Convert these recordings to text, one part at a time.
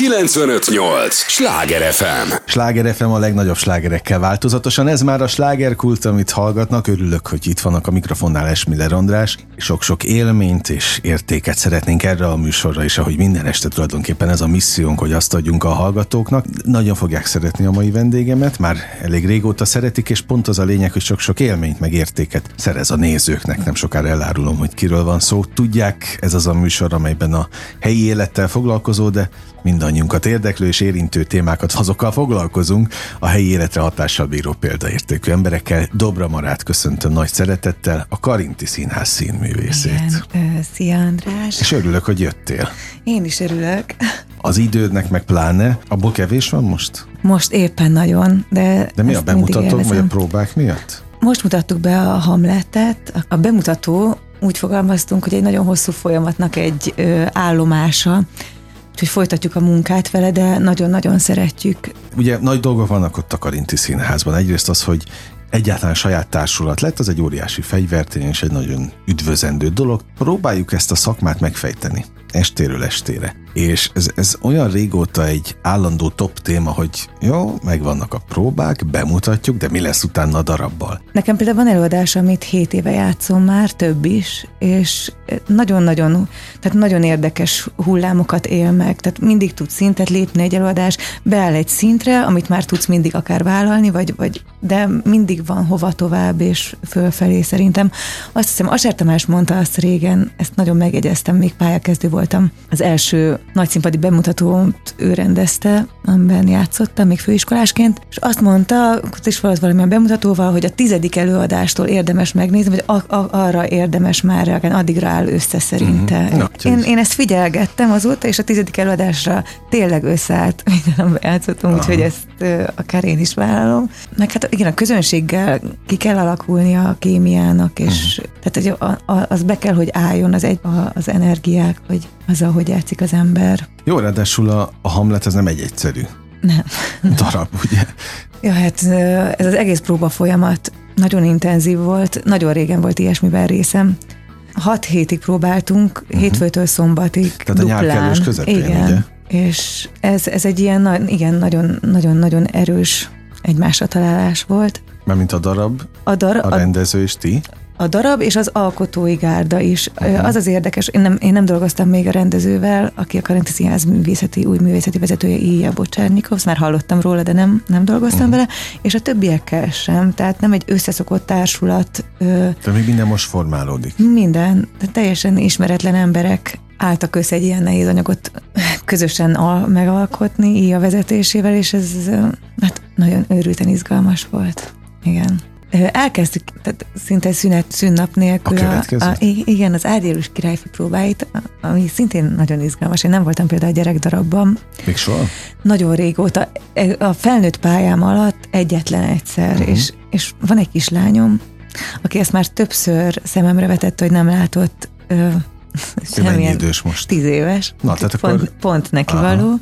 958! Sláger FM! Sláger FM a legnagyobb slágerekkel változatosan. Ez már a slágerkult, amit hallgatnak. Örülök, hogy itt vannak a mikrofonnál Esmiller András. Sok-sok élményt és értéket szeretnénk erre a műsorra, és ahogy minden este tulajdonképpen ez a missziónk, hogy azt adjunk a hallgatóknak. Nagyon fogják szeretni a mai vendégemet, már elég régóta szeretik, és pont az a lényeg, hogy sok-sok élményt meg értéket szerez a nézőknek. Nem sokára elárulom, hogy kiről van szó. Tudják, ez az a műsor, amelyben a helyi élettel foglalkozó, de mindannyiunkat érdeklő és érintő témákat azokkal foglalkozunk, a helyi életre hatással bíró példaértékű emberekkel. Dobra Marát köszöntöm nagy szeretettel, a Karinti Színház színművészét. Igen, szia András. És örülök, hogy jöttél. Én is örülök. Az idődnek meg pláne, abból kevés van most? Most éppen nagyon, de De mi a bemutatók, vagy a próbák miatt? Most mutattuk be a Hamletet. A bemutató úgy fogalmaztunk, hogy egy nagyon hosszú folyamatnak egy ö, állomása, úgyhogy folytatjuk a munkát vele, de nagyon-nagyon szeretjük. Ugye nagy dolgok vannak ott a Karinti Színházban. Egyrészt az, hogy egyáltalán saját társulat lett, az egy óriási fegyvertény és egy nagyon üdvözendő dolog. Próbáljuk ezt a szakmát megfejteni estéről estére. És ez, ez olyan régóta egy állandó top téma, hogy jó, megvannak a próbák, bemutatjuk, de mi lesz utána a darabbal? Nekem például van előadás, amit 7 éve játszom már, több is, és nagyon-nagyon, tehát nagyon érdekes hullámokat él meg, tehát mindig tud szintet lépni egy előadás, beáll egy szintre, amit már tudsz mindig akár vállalni, vagy, vagy de mindig van hova tovább, és fölfelé szerintem. Azt hiszem, Aser Tamás mondta azt régen, ezt nagyon megjegyeztem, még pályakezdő voltam. Az első nagy színpadi bemutatót ő rendezte, amiben játszottam még főiskolásként, és azt mondta, ott is volt valamilyen bemutatóval, hogy a tizedik előadástól érdemes megnézni, vagy a, a, arra érdemes már reagálni, addigra áll össze szerinte. Mhm. Na, én, én ezt figyelgettem azóta, és a tizedik előadásra tényleg összeállt minden, amiben játszottunk, úgyhogy ezt ö, akár én is vállalom. Meg hát igen, a közönséggel ki kell alakulni a kémiának, és tehát hogy a, a, az be kell, hogy álljon az, egy, a, az energiák, vagy az, ahogy játszik az ember. Jó, ráadásul a, a Hamlet ez nem egy egyszerű Nem. darab, ugye? Ja, hát ez az egész próba folyamat nagyon intenzív volt, nagyon régen volt ilyesmiben részem. Hat hétig próbáltunk, uh-huh. hétfőtől szombatig Tehát a duplán. kellős közepén, igen. ugye? És ez, ez egy ilyen, igen, nagyon-nagyon erős egymásra találás volt. Mármint a darab, A, dar, a a, rendező és ti. A darab és az alkotói gárda is. Uh-huh. Az az érdekes, én nem, én nem dolgoztam még a rendezővel, aki a Karinti Színház művészeti, új művészeti vezetője, Ilya Bocsárnyikov, már hallottam róla, de nem, nem dolgoztam uh-huh. vele, és a többiekkel sem, tehát nem egy összeszokott társulat, De még minden most formálódik. minden, de teljesen ismeretlen emberek álltak össze egy ilyen nehéz anyagot közösen al- megalkotni így a vezetésével, és ez hát nagyon őrülten izgalmas volt. Igen. Elkezdtük, tehát szinte szünet, szünnap nélkül. A a, i- igen, az Árgyérus királyfi próbáit, a- ami szintén nagyon izgalmas. Én nem voltam például a gyerekdarabban, Még soha? nagyon régóta. A felnőtt pályám alatt egyetlen egyszer, uh-huh. és, és van egy kislányom, aki ezt már többször szememre vetett, hogy nem látott ö, semmilyen idős most? tíz éves. Na, tehát pont, akkor- pont neki Aha. való.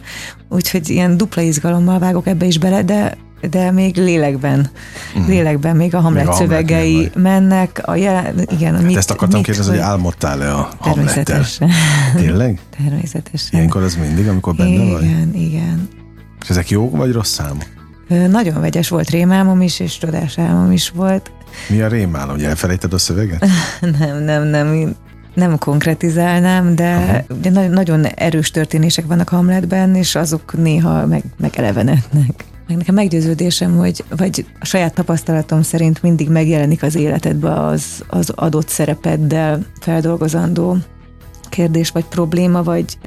Úgyhogy ilyen dupla izgalommal vágok ebbe is bele, de de még lélekben, Mhm. lélekben még a Hamlet Még a szövegei vagy. mennek, a jelen, igen, Hát mit, ezt akartam mit, kérdezni, hogy álmodtál-e a Hamlettel? Természetesen. Tényleg? Természetesen. Ilyenkor az mindig, amikor benne vagy? igen, igen. És ezek jó vagy rossz számok? Nagyon vegyes volt rémálmom is, és csodás álmom is volt. Mi a rémálom, hogy elfelejted a szöveget? Nem, nem, nem, nem konkretizálnám, de ugye nagyon, nagyon erős történések vannak Hamletben, és azok néha meg, megelevenednek. Meg nekem meggyőződésem, hogy vagy a saját tapasztalatom szerint mindig megjelenik az életedbe az, az adott szerepeddel feldolgozandó kérdés, vagy probléma, vagy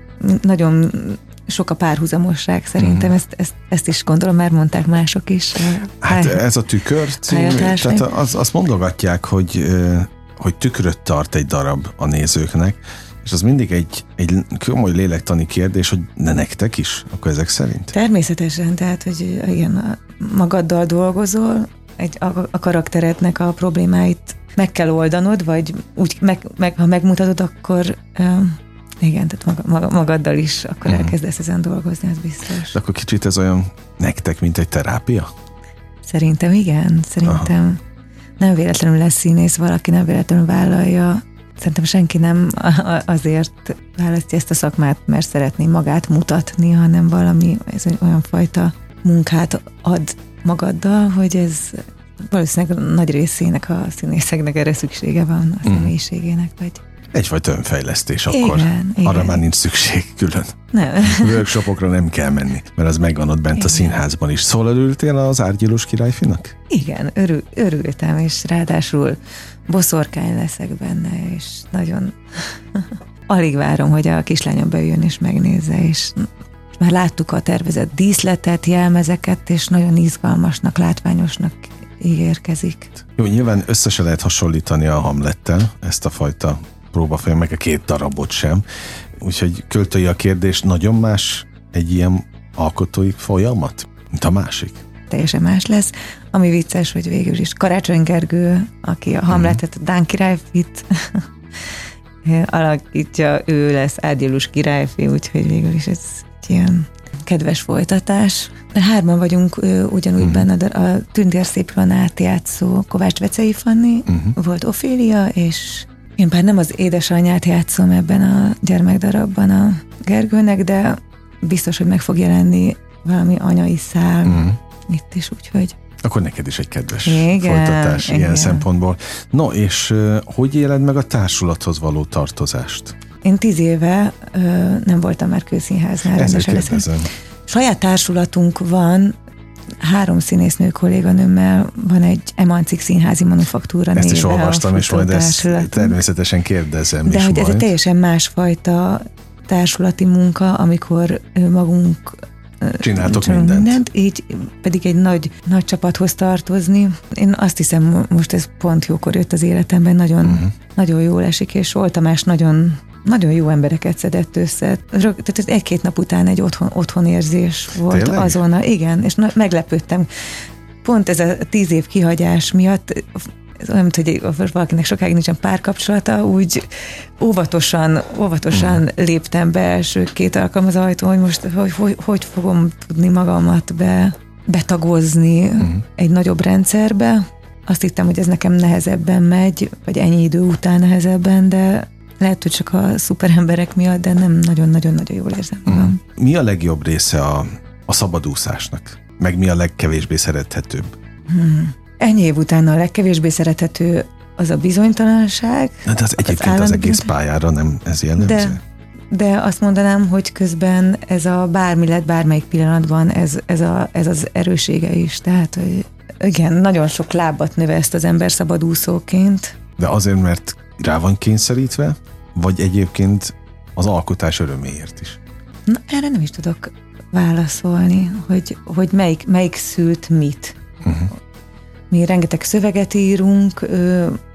nagyon sok a párhuzamosság szerintem, Mhm. ezt, ezt, ezt is gondolom, már mondták mások is. Hát Pály- ez a tükör című, tehát az, azt mondogatják, hogy, ö, hogy tükröt tart egy darab a nézőknek, és az mindig egy, egy komoly lélektani kérdés, hogy ne nektek is, akkor ezek szerint? Természetesen, tehát, hogy igen, a- magaddal dolgozol, egy, a, a karakterednek a problémáit meg kell oldanod, vagy úgy, meg, meg, ha megmutatod, akkor um, igen, tehát maga, maga, magaddal is akkor Mhm. elkezdesz ezen dolgozni, az biztos. De akkor kicsit ez olyan nektek, mint egy terápia? Szerintem igen, szerintem nem véletlenül lesz színész valaki, nem véletlenül vállalja szerintem senki nem azért választja ezt a szakmát, mert szeretné magát mutatni, hanem valami, ez egy olyan fajta munkát ad magaddal, hogy ez valószínűleg nagy részének a színészeknek erre szüksége van a mhm. személyiségének, vagy Egyfajta önfejlesztés akkor. Igen, Arra igen. már nincs szükség külön. Nem. Workshopokra nem kell menni, mert az megvan ott bent igen. a színházban is. Szóval örültél az árgyilós királyfinak? Igen, örül, örültem, és ráadásul boszorkány leszek benne, és nagyon alig várom, hogy a kislányom bejön és megnézze, és már láttuk a tervezett díszletet, jelmezeket, és nagyon izgalmasnak, látványosnak ígérkezik. Jó, nyilván össze se lehet hasonlítani a Hamlettel, ezt a fajta próbafolyam, meg a két darabot sem. Úgyhogy költői a kérdés, nagyon más egy ilyen alkotói folyamat, mint a másik? Teljesen más lesz. Ami vicces, hogy végül is Karácsony Gergő, aki a Hamletet, a Dán királyfit alakítja, ő lesz Árgyalus királyfi, úgyhogy végül is ez egy ilyen kedves folytatás. Hárman vagyunk ö, ugyanúgy uh-huh. benne, a Tündér szépről átjátszó Kovács Vecei Fanni, uh-huh. volt Ofélia, és én bár nem az édesanyját játszom ebben a gyermekdarabban a Gergőnek, de biztos, hogy meg fog jelenni valami anyai szál mm. itt is, úgyhogy akkor neked is egy kedves igen, folytatás igen. ilyen szempontból. No, és hogy éled meg a társulathoz való tartozást? Én tíz éve uh, nem voltam már kőszínháznál. Ezért Saját társulatunk van, három színésznő kolléganőmmel van egy Emancik Színházi Manufaktúra Ezt is olvastam, és majd ezt természetesen kérdezem De is hogy majd. ez egy teljesen másfajta társulati munka, amikor magunk Csináltok mindent. mindent. Így pedig egy nagy, nagy csapathoz tartozni. Én azt hiszem, most ez pont jókor jött az életemben, nagyon, uh-huh. nagyon jól esik, és Sol Tamás nagyon nagyon jó embereket szedett össze. Tehát egy-két nap után egy otthon, otthonérzés volt Tényleg? azonnal. Igen, és na, meglepődtem. Pont ez a tíz év kihagyás miatt olyan, mint hogy valakinek sokáig nincsen párkapcsolata, úgy óvatosan, óvatosan mm. léptem be első két alkalom az ajtón, hogy most hogy, hogy, hogy fogom tudni magamat be, betagozni mm. egy nagyobb rendszerbe. Azt hittem, hogy ez nekem nehezebben megy, vagy ennyi idő után nehezebben, de lehet, hogy csak a szuperemberek miatt, de nem nagyon-nagyon-nagyon jól érzem magam. Mm. Mi a legjobb része a, a szabadúszásnak? Meg mi a legkevésbé szerethetőbb? Hmm. Ennyi év után a legkevésbé szerethető az a bizonytalanság. Na, de az egyébként az, az egész pályára nem ez jellemző? De, de azt mondanám, hogy közben ez a bármi lett, bármelyik pillanatban ez, ez, a, ez az erősége is. Tehát, hogy igen, nagyon sok lábat növe ezt az ember szabadúszóként. De azért, mert rá van kényszerítve, vagy egyébként az alkotás öröméért is? Na, erre nem is tudok válaszolni, hogy, hogy melyik, melyik szült mit. Uh-huh. Mi rengeteg szöveget írunk,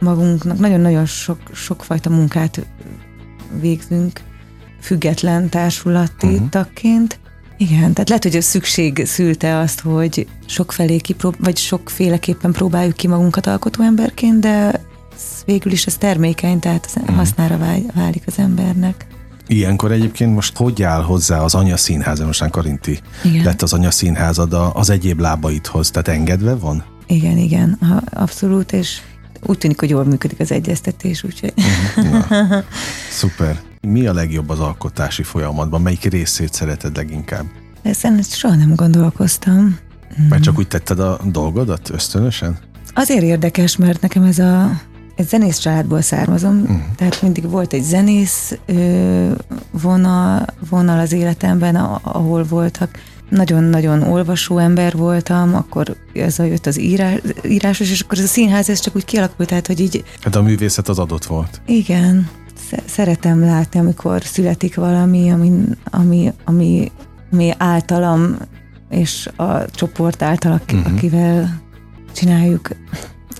magunknak nagyon-nagyon sok, sokfajta munkát végzünk független társulati uh-huh. tagként. Igen, tehát lehet, hogy a szükség szülte azt, hogy sokfelé kiprób- vagy sokféleképpen próbáljuk ki magunkat alkotó emberként, de végül is ez termékeny, tehát uh-huh. hasznára válik az embernek. Ilyenkor egyébként most hogy áll hozzá az anya színháza, most Karinti Igen. lett az anya színházad az egyéb lábaidhoz, tehát engedve van? Igen, igen, abszolút, és úgy tűnik, hogy jól működik az egyeztetés, úgyhogy... Na, szuper. Mi a legjobb az alkotási folyamatban? Melyik részét szereted leginkább? Ezen soha nem gondolkoztam. Mert csak úgy tetted a dolgodat ösztönösen? Azért érdekes, mert nekem ez a egy zenész családból származom, uh-huh. tehát mindig volt egy zenész ö, vonal, vonal az életemben, ahol voltak nagyon-nagyon olvasó ember voltam, akkor ez a jött az írás, írásos, és akkor ez a színház, ez csak úgy kialakult, tehát, hogy így... Hát a művészet az adott volt. Igen. Szeretem látni, amikor születik valami, ami, ami, ami, ami általam és a csoport által, uh-huh. akivel csináljuk.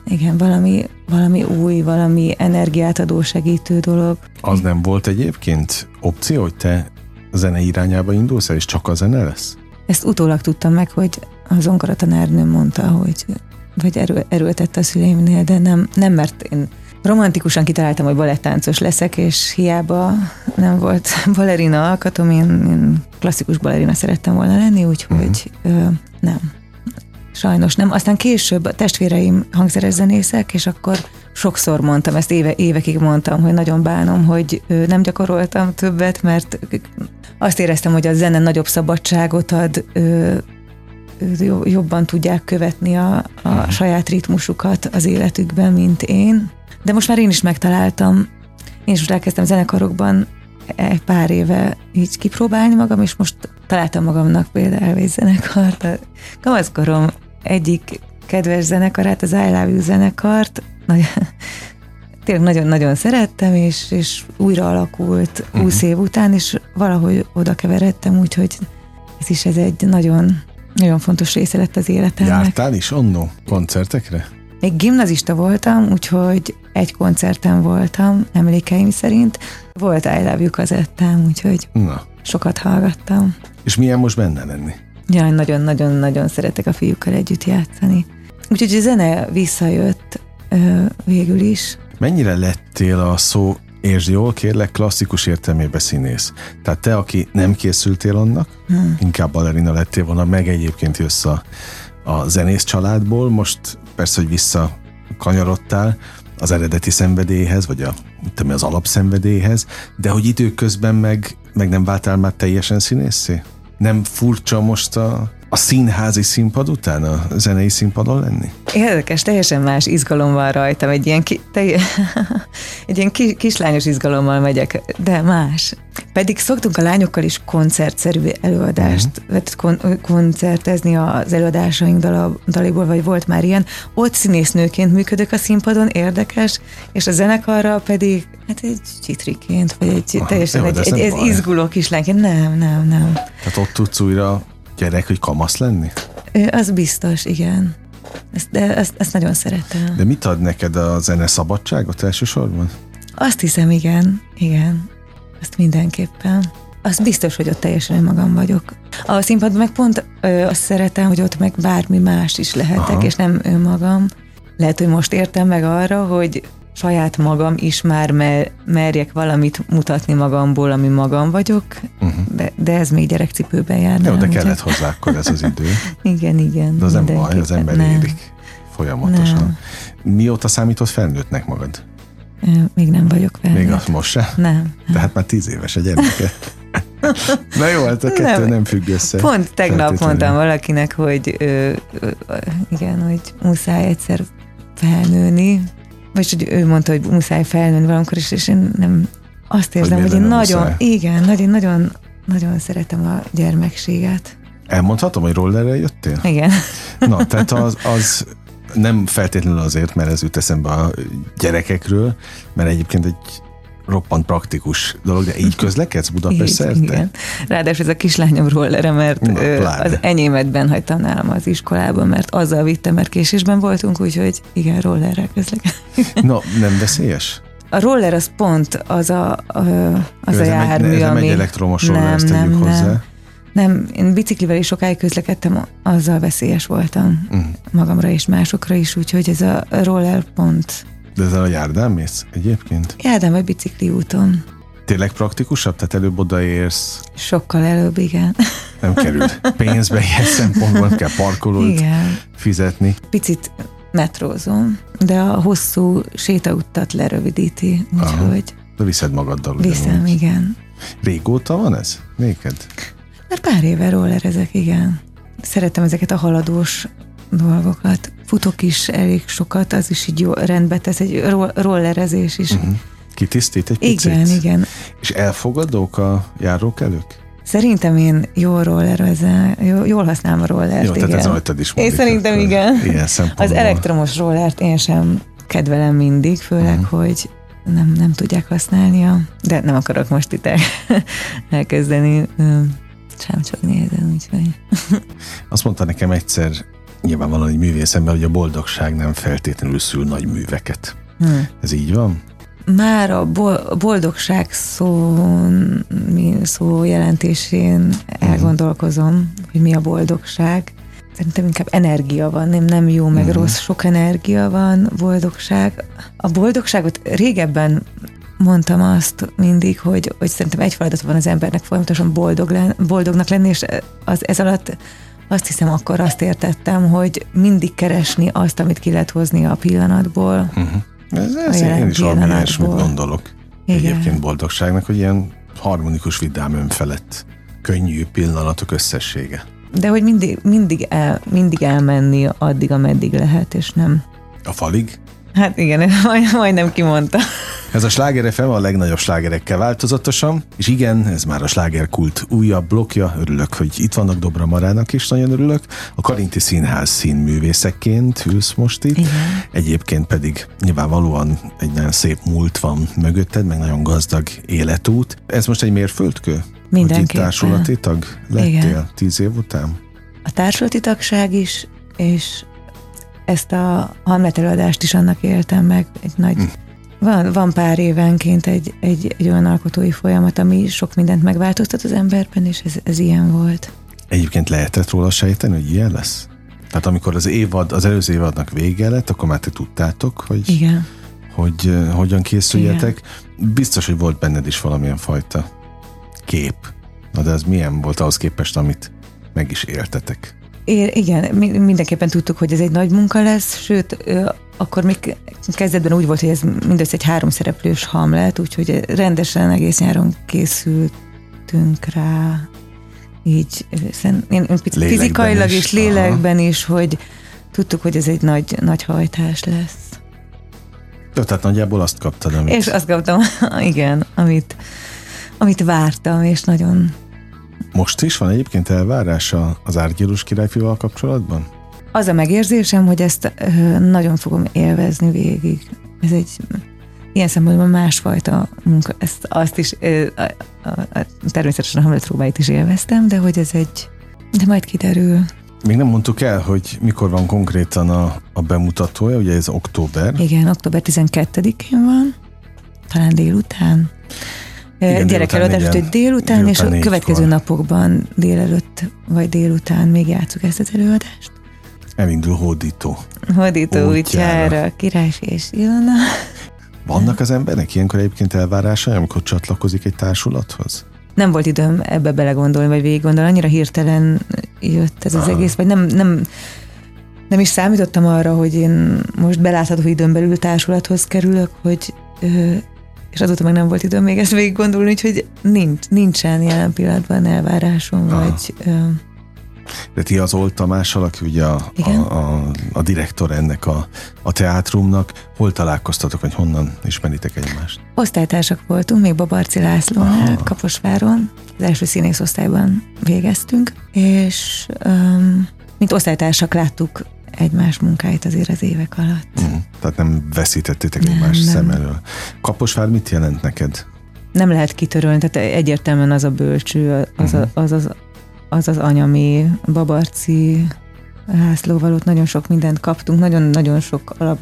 Igen, valami, valami új, valami energiát adó segítő dolog. Az nem volt egyébként opció, hogy te zene irányába indulsz el, és csak a zene lesz? Ezt utólag tudtam meg, hogy a zongora tanárnőm mondta, hogy vagy erő, erőltette a szüleimnél, de nem, nem mert én romantikusan kitaláltam, hogy balettáncos leszek, és hiába nem volt balerina alkatom, én, én klasszikus balerina szerettem volna lenni, úgyhogy uh-huh. ö, nem. Sajnos nem. Aztán később a testvéreim hangszeres zenészek, és akkor sokszor mondtam, ezt éve, évekig mondtam, hogy nagyon bánom, hogy nem gyakoroltam többet, mert azt éreztem, hogy a zene nagyobb szabadságot ad, jobban tudják követni a, a mhm. saját ritmusukat az életükben, mint én. De most már én is megtaláltam. Én is most elkezdtem zenekarokban egy pár éve így kipróbálni magam, és most találtam magamnak például elvész zenekart. A kamaszkorom egyik kedves zenekarát, az I Love You zenekart, tényleg nagyon-nagyon szerettem, és, és újra alakult uh-huh. 20 év után, és valahogy oda keveredtem, úgyhogy ez is ez egy nagyon, nagyon fontos része lett az életemnek. Jártál is onnó koncertekre? Még gimnazista voltam, úgyhogy egy koncerten voltam, emlékeim szerint. Volt I Love You kazettám, úgyhogy Na. sokat hallgattam. És milyen most benne lenni? Jaj, nagyon-nagyon-nagyon szeretek a fiúkkal együtt játszani. Úgyhogy a zene visszajött ö, végül is. Mennyire lettél a szó és jól, kérlek, klasszikus értelmében színész. Tehát te, aki nem készültél annak, hmm. inkább balerina lettél volna, meg egyébként jössz a, a zenész családból, most persze, hogy vissza kanyarodtál az eredeti szenvedélyhez, vagy a, tudom, az alapszenvedélyhez, de hogy időközben meg, meg nem váltál már teljesen színészé? Nem furcsa most a, a színházi színpad után a zenei színpadon lenni? Érdekes, teljesen más izgalom van rajtam, egy ilyen, ki, te, egy ilyen kis, kislányos izgalommal megyek, de más. Pedig szoktunk a lányokkal is koncertszerű előadást, uh-huh. kon- koncertezni az előadásaink dal- daliból, vagy volt már ilyen. Ott színésznőként működök a színpadon, érdekes, és a zenekarra pedig hát egy csitriként, vagy egy Aha, teljesen jó, egy, egy, egy izguló kislányként. Nem, nem, nem. Tehát ott tudsz újra gyerek, hogy kamasz lenni? Az biztos, igen. Ezt, de ezt, ezt nagyon szeretem. De mit ad neked a zene szabadságot elsősorban? Azt hiszem, igen, igen. Azt mindenképpen. Az biztos, hogy ott teljesen önmagam vagyok. A színpadban meg pont ö, azt szeretem, hogy ott meg bármi más is lehetek, Aha. és nem önmagam. Lehet, hogy most értem meg arra, hogy saját magam is már mer, merjek valamit mutatni magamból, ami magam vagyok, uh-huh. de, de ez még gyerekcipőben jár. Jó, de kellett hozzá akkor ez az idő. igen, igen. De az nem baj, az ember nem. érik folyamatosan. Nem. Mióta számított felnőttnek magad? Még nem vagyok felnőtt. Még azt most se? Nem. nem. De hát már tíz éves a gyereke. Na jó, hát a kettő nem, nem függ össze. Pont tegnap mondtam valakinek, hogy ö, ö, igen, hogy muszáj egyszer felnőni, vagy hogy ő mondta, hogy muszáj felnőni valamikor is, és én nem azt érzem, hogy, hogy én nagyon, muszáj? igen, nagyon, nagyon, nagyon szeretem a gyermekséget. Elmondhatom, hogy rollerre jöttél? Igen. Na, tehát az, az nem feltétlenül azért, mert ez jut eszembe a gyerekekről, mert egyébként egy roppant praktikus dolog, de így közlekedsz Budapest szerte? Igen. Ráadásul ez a kislányom rollere, mert Na, az enyémetben hagytam nálam az iskolában, mert azzal vittem, mert késésben voltunk, úgyhogy igen, rollerrel közlekedem. No, nem veszélyes? A roller az pont az a, az Ő, a jármű, egy, ami... egy elektromos roller, nem, ezt nem, hozzá. Nem. Nem, én biciklivel is sokáig közlekedtem, azzal veszélyes voltam uh-huh. magamra és másokra is, úgyhogy ez a roller pont de ezzel a járdán mész egyébként? Járdán vagy bicikli úton. Tényleg praktikusabb? Tehát előbb odaérsz? Sokkal előbb, igen. Nem kerül pénzbe ilyen szempontból, kell parkolót igen. fizetni. Picit metrózom, de a hosszú sétautat lerövidíti, úgyhogy... De viszed magaddal. Viszem, ugyanúgy. igen. Régóta van ez? Néked? Mert pár éve rollerezek, igen. Szeretem ezeket a haladós dolgokat. Futok is elég sokat, az is így jó rendbe tesz, egy rollerezés is. Uh-huh. Kitisztít egy picit? Igen, igen. És elfogadók a járókelők? Szerintem én jól rollerezel, jól használom a rollert, Jó, igen. tehát ez rajtad is Én szerintem igen. Ilyen Az elektromos rollert én sem kedvelem mindig, főleg, uh-huh. hogy nem, nem tudják használni, a, de nem akarok most itt el, elkezdeni sem csak nézem, úgyhogy. Azt mondta nekem egyszer nyilvánvalóan egy művészemben, hogy a boldogság nem feltétlenül szül nagy műveket. Hmm. Ez így van? Már a boldogság szó, szó jelentésén hmm. elgondolkozom, hogy mi a boldogság. Szerintem inkább energia van, nem, nem jó, meg uh-huh. rossz, sok energia van, boldogság. A boldogságot régebben mondtam azt mindig, hogy, hogy szerintem egy feladat van az embernek folyamatosan boldog len, boldognak lenni, és az, ez alatt azt hiszem akkor azt értettem, hogy mindig keresni azt, amit ki lehet hozni a pillanatból. Uh-huh. Ez, ez én is valami ilyesmit gondolok. Igen. Egyébként boldogságnak, hogy ilyen harmonikus, vidám, önfelett, könnyű pillanatok összessége. De hogy mindig, mindig, el, mindig elmenni addig, ameddig lehet, és nem. A falig? Hát igen, majd, majdnem kimondta. Ez a Sláger FM a legnagyobb slágerekkel változatosan, és igen, ez már a slágerkult újabb blokja, örülök, hogy itt vannak Dobra Marának is, nagyon örülök. A Karinti Színház színművészeként ülsz most itt, igen. egyébként pedig nyilvánvalóan egy nagyon szép múlt van mögötted, meg nagyon gazdag életút. Ez most egy mérföldkő? Mindenképpen. társulati tag lettél igen. tíz év után? A társulati tagság is, és ezt a Hamlet előadást is annak éltem meg, egy nagy hm van, van pár évenként egy, egy, egy olyan alkotói folyamat, ami sok mindent megváltoztat az emberben, és ez, ez ilyen volt. Egyébként lehetett róla sejteni, hogy ilyen lesz? Tehát amikor az évad, az előző évadnak vége lett, akkor már te tudtátok, hogy, Igen. hogy uh, hogyan készüljetek. Igen. Biztos, hogy volt benned is valamilyen fajta kép. Na de ez milyen volt ahhoz képest, amit meg is éltetek? Igen, mindenképpen tudtuk, hogy ez egy nagy munka lesz, sőt, akkor még kezdetben úgy volt, hogy ez mindössze egy három szereplős hamlet, úgyhogy rendesen egész nyáron készültünk rá, így én, én fizikailag is, és lélekben Aha. is, hogy tudtuk, hogy ez egy nagy, nagy hajtás lesz. Jó, tehát nagyjából azt kaptad, amit... És azt kaptam, igen, amit, amit vártam, és nagyon... Most is van egyébként elvárása az Árgyilus királyfival kapcsolatban? Az a megérzésem, hogy ezt nagyon fogom élvezni végig. Ez egy ilyen szempontból másfajta munka. Ezt, azt is, a, a, a, természetesen a Hamlet próbáit is élveztem, de hogy ez egy, de majd kiderül. Még nem mondtuk el, hogy mikor van konkrétan a, a bemutatója, ugye ez október. Igen, október 12-én van, talán délután. Igen, Gyerekelőadás, hogy délután, délután, és a következő kor. napokban délelőtt vagy délután még játszuk ezt az előadást. Elindul hódító. Hódító útjára, Királys és Ilona. Vannak az embernek ilyenkor egyébként elvárása, amikor csatlakozik egy társulathoz? Nem volt időm ebbe belegondolni, vagy végig gondolni, annyira hirtelen jött ez az Aha. egész, vagy nem, nem, nem is számítottam arra, hogy én most belátható időn belül társulathoz kerülök, hogy és azóta meg nem volt időm még ezt végig gondolni, úgyhogy nincs, nincsen jelen pillanatban elvárásom, Aha. vagy de ti az Olt Tamás, aki ugye a, a, a, a direktor ennek a, a teátrumnak, hol találkoztatok, vagy honnan ismeritek egymást? Osztálytársak voltunk, még Babarci Lászlónál, Kaposváron, az első színész osztályban végeztünk, és um, mint osztálytársak láttuk egymás munkáit azért az évek alatt. Mm, tehát nem veszítettétek nem, egymás nem. szem elől. Kaposvár mit jelent neked? Nem lehet kitörölni, tehát egyértelműen az a bölcső, az, uh-huh. az, az, az az anyami, Babarci, Lászlóval ott nagyon sok mindent kaptunk, nagyon-nagyon sok alap,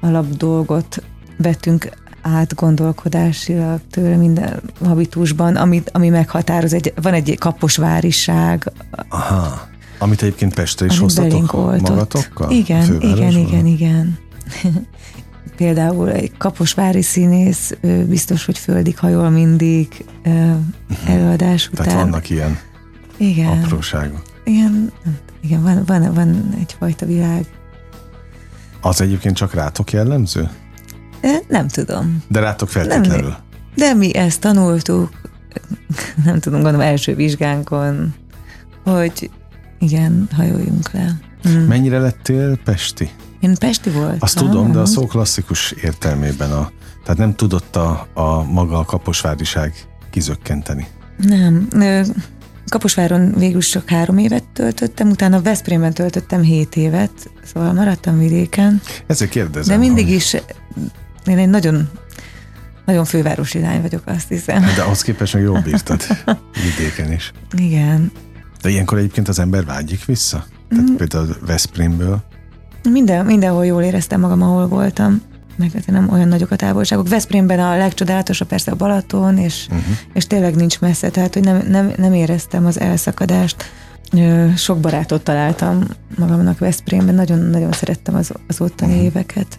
alap dolgot vettünk át gondolkodásilag tőle minden habitusban, ami, ami meghatároz, egy, van egy kaposváriság. Aha, amit egyébként Pestre is hoztatok magatokkal? Igen, igen, igen, igen. Például egy kaposvári színész biztos, hogy földig hajol mindig mhm. előadás után. Tehát vannak ilyen igen. apróságok. Igen, igen van, van, van egyfajta világ. Az egyébként csak rátok jellemző? Nem tudom. De rátok feltétlenül? Nem, de mi ezt tanultuk, nem tudom, gondolom első vizsgánkon, hogy igen, hajoljunk le. Hmm. Mennyire lettél Pesti? Én Pesti voltam. Azt tudom, de a szó klasszikus értelmében a, tehát nem tudott a, a maga a kaposváriság kizökkenteni. Nem, Kaposváron végül csak három évet töltöttem, utána Veszprémben töltöttem hét évet, szóval maradtam vidéken. Ezért kérdezem. De mindig hogy... is, én egy nagyon nagyon fővárosi lány vagyok, azt hiszem. De ahhoz képest meg jól bírtad vidéken is. Igen. De ilyenkor egyébként az ember vágyik vissza? Tehát mm. például Veszprémből? Minden, mindenhol jól éreztem magam, ahol voltam meg nem olyan nagyok a távolságok. Veszprémben a legcsodálatosabb persze a Balaton, és, uh-huh. és tényleg nincs messze, tehát hogy nem, nem, nem éreztem az elszakadást. Sok barátot találtam magamnak Veszprémben, nagyon-nagyon szerettem az, az ottani uh-huh. éveket.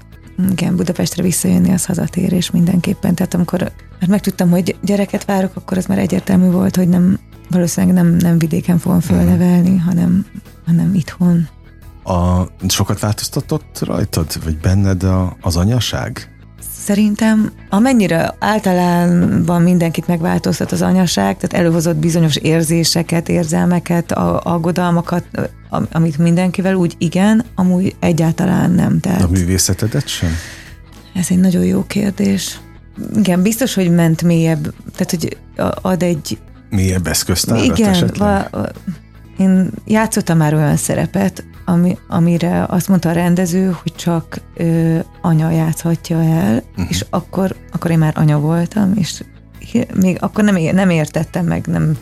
Igen, Budapestre visszajönni az hazatérés mindenképpen. Tehát amikor már megtudtam, hogy gyereket várok, akkor az már egyértelmű volt, hogy nem, valószínűleg nem, nem vidéken fogom fölnevelni, uh-huh. hanem, hanem itthon. A, sokat változtatott rajtad, vagy benned a, az anyaság? Szerintem, amennyire általában mindenkit megváltoztat az anyaság, tehát előhozott bizonyos érzéseket, érzelmeket, aggodalmakat, amit mindenkivel úgy igen, amúgy egyáltalán nem. Tehát... A művészetedet sem? Ez egy nagyon jó kérdés. Igen, biztos, hogy ment mélyebb, tehát hogy ad egy... Mélyebb eszköztárat Igen, esetleg? Va, én játszottam már olyan szerepet, ami, amire azt mondta a rendező, hogy csak ö, anya játszhatja el, uh-huh. és akkor, akkor én már anya voltam, és még akkor nem, nem értettem meg, nem,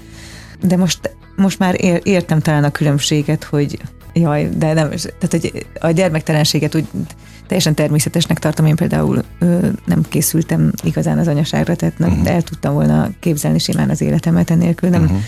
de most, most már ér, értem talán a különbséget, hogy jaj, de nem, tehát hogy a gyermektelenséget úgy teljesen természetesnek tartom, én például ö, nem készültem igazán az anyaságra, tehát nem, uh-huh. el tudtam volna képzelni simán az életemet enélkül, nem, uh-huh.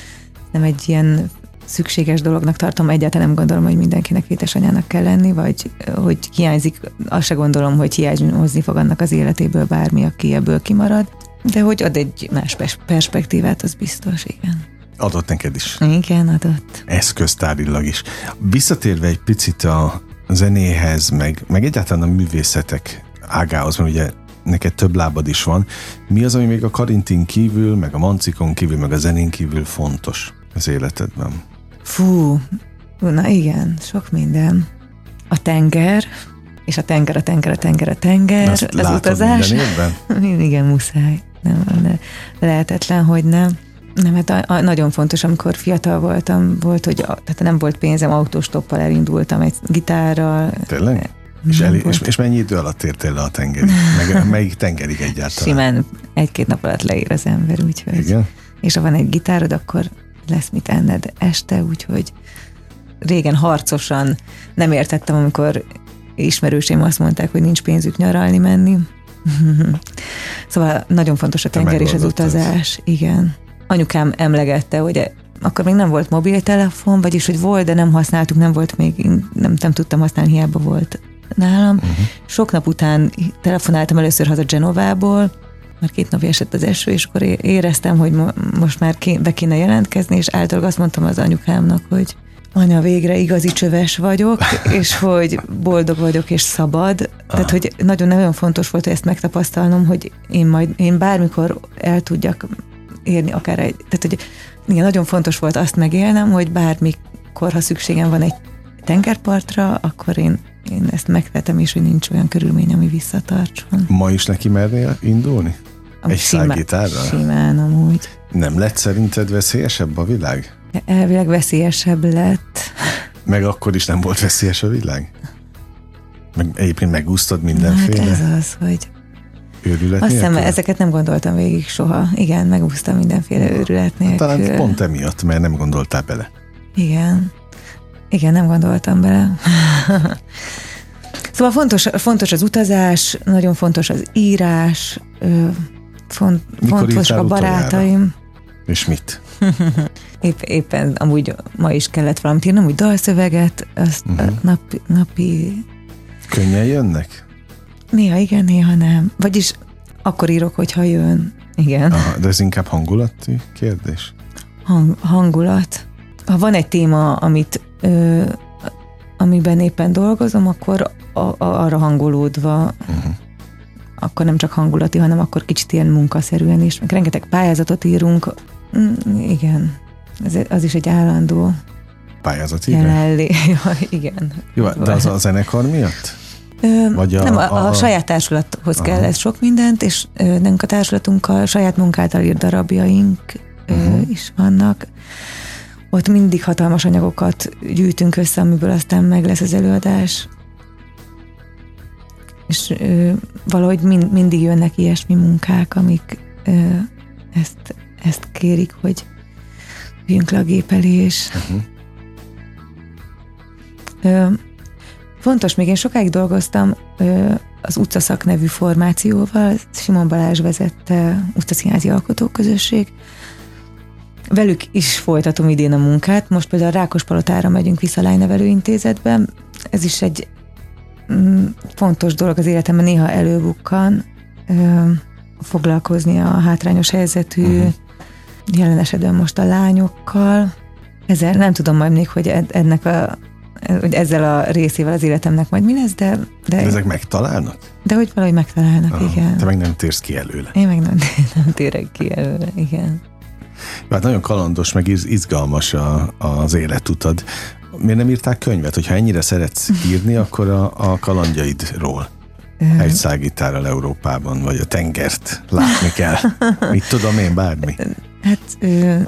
nem egy ilyen szükséges dolognak tartom, egyáltalán nem gondolom, hogy mindenkinek édesanyának kell lenni, vagy hogy hiányzik, azt se gondolom, hogy hiányozni fog annak az életéből bármi, aki ebből kimarad, de hogy ad egy más perspektívát, az biztos, igen. Adott neked is. Igen, adott. Eszköztárilag is. Visszatérve egy picit a zenéhez, meg, meg egyáltalán a művészetek ágához, mert ugye neked több lábad is van. Mi az, ami még a karintin kívül, meg a mancikon kívül, meg a zenén kívül fontos az életedben? Fú, na igen, sok minden. A tenger, és a tenger, a tenger, a tenger, a tenger, az utazás. igen, muszáj. Nem, nem, lehetetlen, hogy nem. Nem, hát a, a, nagyon fontos, amikor fiatal voltam, volt, hogy a, tehát nem volt pénzem, autóstoppal elindultam egy gitárral. Tényleg? És, el, és, és mennyi idő alatt értél le a tengerig? Meg, melyik tengerig egyáltalán? Simán egy-két nap alatt leír az ember, úgyhogy. Igen? És ha van egy gitárod, akkor lesz mit enned este, úgyhogy régen harcosan nem értettem, amikor ismerősém azt mondták, hogy nincs pénzük nyaralni menni. szóval nagyon fontos a tenger és az utazás. Ez. Igen. Anyukám emlegette, hogy akkor még nem volt mobiltelefon, vagyis hogy volt, de nem használtuk, nem volt még, nem, nem tudtam használni, hiába volt nálam. Uh-huh. Sok nap után telefonáltam először haza Genovából, már két napja esett az eső, és akkor éreztem, hogy most már be kéne jelentkezni, és általában azt mondtam az anyukámnak, hogy anya, végre igazi csöves vagyok, és hogy boldog vagyok, és szabad. Tehát, hogy nagyon-nagyon fontos volt ezt megtapasztalnom, hogy én majd, én bármikor el tudjak érni akár egy, tehát, hogy igen, nagyon fontos volt azt megélnem, hogy bármikor, ha szükségem van egy tengerpartra, akkor én, én ezt megvetem, és hogy nincs olyan körülmény, ami visszatartson. Ma is neki mernél indulni? Egy szágitárral? Simán amúgy. Nem lett szerinted veszélyesebb a világ? Elvileg veszélyesebb lett. Meg akkor is nem volt veszélyes a világ? Meg egyébként megúsztad mindenféle? Hát ez az, hogy őrület Azt hiszem, ezeket nem gondoltam végig soha. Igen, megúsztam mindenféle őrület nélkül. Talán pont emiatt, mert nem gondoltál bele. Igen. Igen, nem gondoltam bele. szóval fontos, fontos az utazás, nagyon fontos az írás, font, fontos a barátaim. Utoljára? És mit? Épp, éppen amúgy ma is kellett valamit írnom, úgy dalszöveget, azt uh-huh. nap, napi... Könnyen jönnek? Néha igen, néha nem. Vagyis akkor írok, hogyha jön. Igen. Aha, de ez inkább hangulati kérdés? Hang, hangulat. Ha van egy téma, amit ö, amiben éppen dolgozom, akkor a, a, arra hangolódva uh-huh akkor nem csak hangulati, hanem akkor kicsit ilyen munkaszerűen is. Meg rengeteg pályázatot írunk. Mm, igen, ez, az is egy állandó pályázat jelenlé. ja, igen. Jó, de az a zenekar miatt? Ö, Vagy a, nem, a, a, a saját társulathoz aha. kell ez sok mindent, és ö, nem a társulatunkkal saját munkáltal írt darabjaink uh-huh. ö, is vannak. Ott mindig hatalmas anyagokat gyűjtünk össze, amiből aztán meg lesz az előadás és ö, valahogy mind, mindig jönnek ilyesmi munkák, amik ö, ezt, ezt kérik, hogy jönk le a gép elé, és uh-huh. ö, fontos, még én sokáig dolgoztam ö, az utcaszak nevű formációval, Simon Balázs vezette utcaszínházi alkotóközösség, velük is folytatom idén a munkát. Most például a Rákospalotára megyünk vissza a lánynevelőintézetben. Ez is egy Mm, fontos dolog az életemben néha előbukkan ö, foglalkozni a hátrányos helyzetű, uh-huh. jelen esetben most a lányokkal. Ezzel nem tudom majd még, hogy ennek a hogy ezzel a részével az életemnek majd mi lesz, de... De, de ezek megtalálnak? De hogy valahogy megtalálnak, Aha, igen. Te meg nem térsz ki előle. Én meg nem, nem térek ki előle, igen. Hát nagyon kalandos, meg izgalmas a, az életutad. Miért nem írták könyvet? Hogyha ennyire szeretsz írni, akkor a, a kalandjaidról. Egy szágítárral Európában, vagy a tengert látni kell. Mit tudom én, bármi. Hát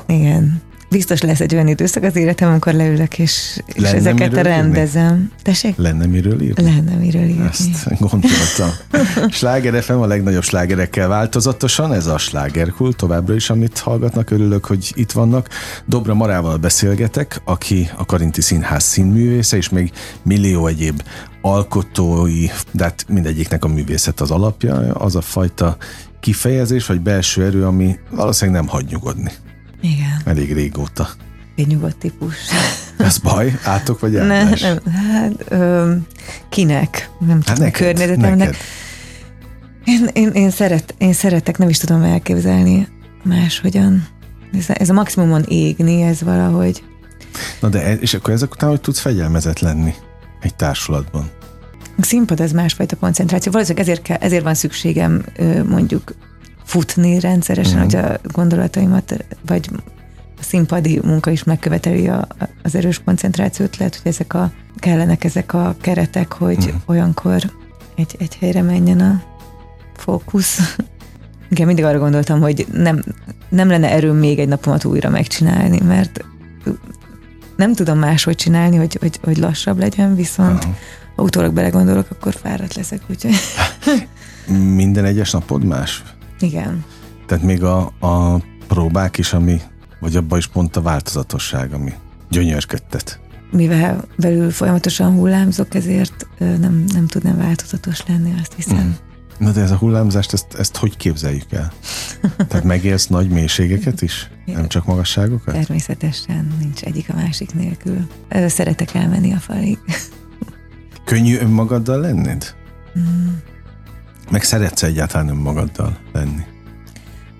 igen biztos lesz egy olyan időszak az életem, amikor leülök, és, és ezeket rendezem. Írni? Tessék? Lenne miről írni? Lenne miről írni. Ezt gondoltam. Sláger FM a legnagyobb slágerekkel változatosan, ez a slágerkult továbbra is, amit hallgatnak, örülök, hogy itt vannak. Dobra Marával beszélgetek, aki a Karinti Színház színművésze, és még millió egyéb alkotói, de hát mindegyiknek a művészet az alapja, az a fajta kifejezés, vagy belső erő, ami valószínűleg nem hagy nyugodni. Igen. Elég régóta. Egy nyugodt típus. Ez baj? Átok vagy áldás? Ne, nem, hát ö, kinek? Nem hát tudom, neked, a környezetemnek. Neked. Én, én, én, szeret, én szeretek, nem is tudom elképzelni máshogyan. Ez, ez a maximumon égni, ez valahogy. Na de, és akkor ezek után hogy tudsz fegyelmezett lenni egy társulatban? A színpad ez másfajta koncentráció. Valószínűleg ezért, kell, ezért van szükségem mondjuk futni rendszeresen, mm. hogy a gondolataimat, vagy a színpadi munka is megköveteli a, az erős koncentrációt, lehet, hogy ezek a, kellenek ezek a keretek, hogy mm. olyankor egy, egy helyre menjen a fókusz. Igen, mindig arra gondoltam, hogy nem, nem lenne erőm még egy napomat újra megcsinálni, mert nem tudom máshogy csinálni, hogy, hogy, hogy lassabb legyen, viszont Aha. ha utólag belegondolok, akkor fáradt leszek, úgyhogy... Minden egyes napod más? Igen. Tehát még a, a próbák is, ami, vagy abban is pont a változatosság, ami gyönyörködtet. Mivel belül folyamatosan hullámzok, ezért nem, nem tudnám változatos lenni, azt hiszem. Mm. Na de ez a hullámzást, ezt, ezt hogy képzeljük el? Tehát megélsz nagy mélységeket is? Nem csak magasságokat? Természetesen, nincs egyik a másik nélkül. Szeretek elmenni a falig. Könnyű önmagaddal lenned? Mm. Meg szeretsz egyáltalán önmagaddal lenni?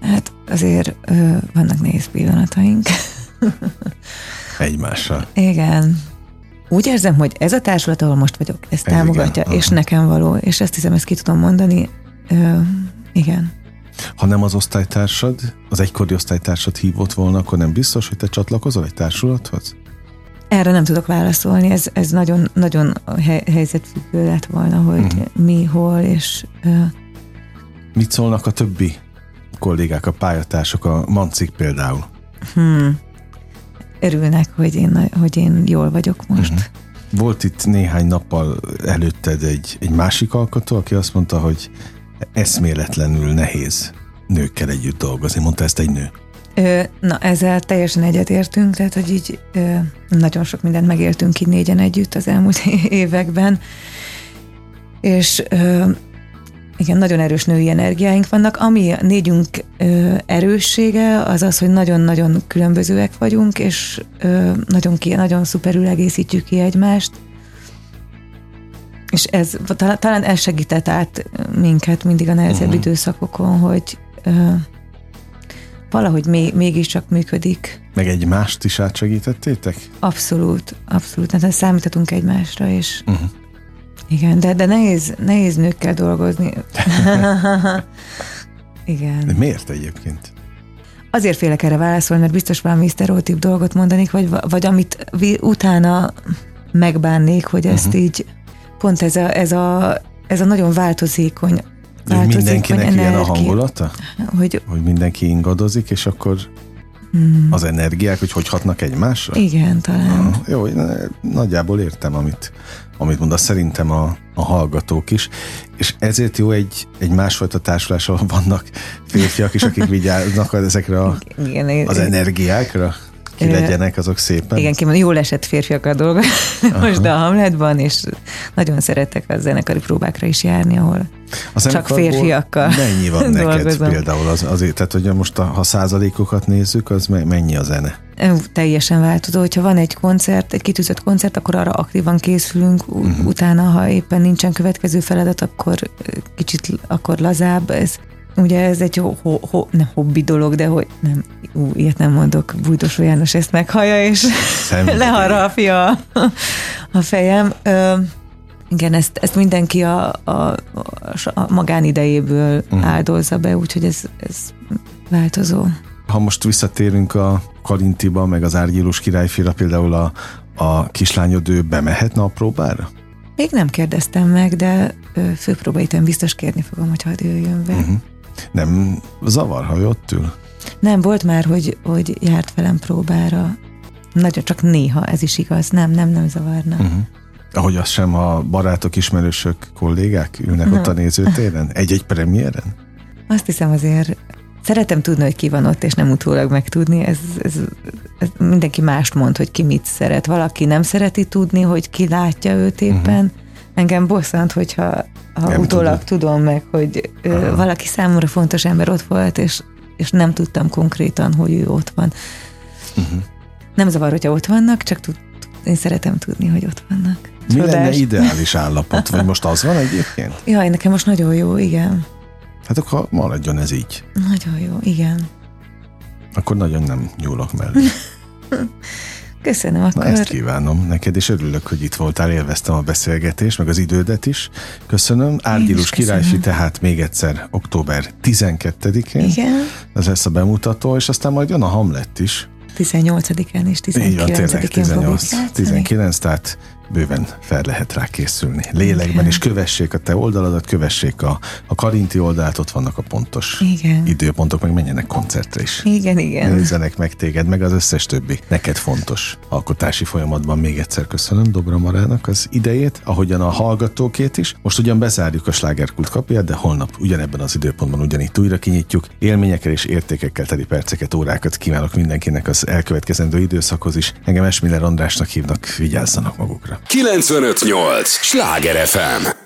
Hát azért ö, vannak nehéz pillanataink. Egymással. Igen. Úgy érzem, hogy ez a társulat, ahol most vagyok, ez támogatja, igen, és aha. nekem való, és ezt hiszem, ezt ki tudom mondani. Ö, igen. Ha nem az osztálytársad, az egykori osztálytársad hívott volna, akkor nem biztos, hogy te csatlakozol egy társulathoz? Erre nem tudok válaszolni, ez, ez nagyon, nagyon helyzetfüggő lett volna, hogy uh-huh. mi, hol, és... Uh... Mit szólnak a többi kollégák, a pályatársak, a Mancik például? Hmm. Örülnek, hogy én, hogy én jól vagyok most. Uh-huh. Volt itt néhány nappal előtted egy, egy másik alkotó, aki azt mondta, hogy eszméletlenül nehéz nőkkel együtt dolgozni. Mondta ezt egy nő. Na, ezzel teljesen egyetértünk, tehát, hogy így nagyon sok mindent megéltünk így négyen együtt az elmúlt években, és igen, nagyon erős női energiáink vannak. Ami a négyünk erőssége, az az, hogy nagyon-nagyon különbözőek vagyunk, és nagyon, ki, nagyon szuperül egészítjük ki egymást. És ez, talán ez segített át minket mindig a nehezebb uh-huh. időszakokon, hogy valahogy még, mégiscsak működik. Meg egymást is átsegítettétek? Abszolút, abszolút. Hát számíthatunk egymásra, és uh-huh. igen, de, de nehéz, nehéz nőkkel dolgozni. igen. De miért egyébként? Azért félek erre válaszolni, mert biztos valami sztereotíp dolgot mondanék, vagy, vagy amit utána megbánnék, hogy ezt uh-huh. így pont ez a, ez a, ez a nagyon változékony hogy mindenkinek ilyen a hangulata? Hogy, hogy mindenki ingadozik, és akkor hmm. az energiák, hogy hogy hatnak egymásra? Igen, talán. Ah, jó, nagyjából értem, amit, amit mondasz, szerintem a, a hallgatók is, és ezért jó egy, egy másfajta társulás, ahol vannak férfiak is, akik vigyáznak ezekre a, Igen, az energiákra ki legyenek azok szépen. Igen, kimondom, jól esett férfiakkal dolgozni most a Hamletban, és nagyon szeretek a zenekari próbákra is járni, ahol a csak férfiakkal Mennyi van neked például az, azért, tehát hogy most a, ha százalékokat nézzük, az mennyi a zene? Teljesen változó. Hogyha van egy koncert, egy kitűzött koncert, akkor arra aktívan készülünk, uh-huh. utána, ha éppen nincsen következő feladat, akkor kicsit akkor lazább. Ez Ugye ez egy ho, ho, ho, nem hobbi dolog, de hogy nem, ú, ilyet nem mondok, Bújdosó János ezt meghallja, és leharapja a a fejem. Ö, igen, ezt, ezt mindenki a, a, a magánidejéből uh-huh. áldozza be, úgyhogy ez, ez változó. Ha most visszatérünk a Karintiba, meg az Árgyilós királyfira, például a, a kislányod, ő bemehetne a próbára? Még nem kérdeztem meg, de főpróbaiten biztos kérni fogom, hogy hadd jöjjön be. Uh-huh. Nem zavar, ha ő ott ül? Nem, volt már, hogy, hogy járt velem próbára. Nagyon csak néha, ez is igaz. Nem, nem, nem zavarna. Uh-huh. Ahogy azt sem a barátok, ismerősök, kollégák ülnek uh-huh. ott a nézőtéren? Egy-egy premiéren? Azt hiszem azért Szeretem tudni, hogy ki van ott, és nem utólag megtudni. Ez, ez, ez mindenki mást mond, hogy ki mit szeret. Valaki nem szereti tudni, hogy ki látja őt éppen. Uh-huh. Engem bosszant, hogyha ha nem utólag tudod. tudom meg, hogy uh-huh. valaki számomra fontos ember ott volt, és, és nem tudtam konkrétan, hogy ő ott van. Uh-huh. Nem zavar, hogyha ott vannak, csak tud, én szeretem tudni, hogy ott vannak. Mi Csodás. lenne ideális állapot? Vagy most az van egyébként? Jaj, nekem most nagyon jó, igen. Hát akkor maradjon ez így. Nagyon jó, igen. Akkor nagyon nem nyúlok mellé. Köszönöm akkor. Na ezt kívánom neked, és örülök, hogy itt voltál, élveztem a beszélgetést, meg az idődet is. Köszönöm. Árgyilus királyfi, tehát még egyszer október 12-én. Igen. Ez lesz a bemutató, és aztán majd jön a Hamlet is. 18-án és 19-én 18, 19, tehát bőven fel lehet rá készülni. Lélekben is kövessék a te oldaladat, kövessék a, a Karinti oldalt, ott vannak a pontos igen. időpontok, meg menjenek koncertre is. Igen, igen. Nézzenek meg téged, meg az összes többi neked fontos alkotási folyamatban. Még egyszer köszönöm Dobra Marának az idejét, ahogyan a hallgatókét is. Most ugyan bezárjuk a slágerkult kapját, de holnap ugyanebben az időpontban ugyanitt újra kinyitjuk. Élményekkel és értékekkel teli perceket, órákat kívánok mindenkinek az elkövetkezendő időszakhoz is. Engem Esmiller Andrásnak hívnak, vigyázzanak magukra. 958! Sláger FM!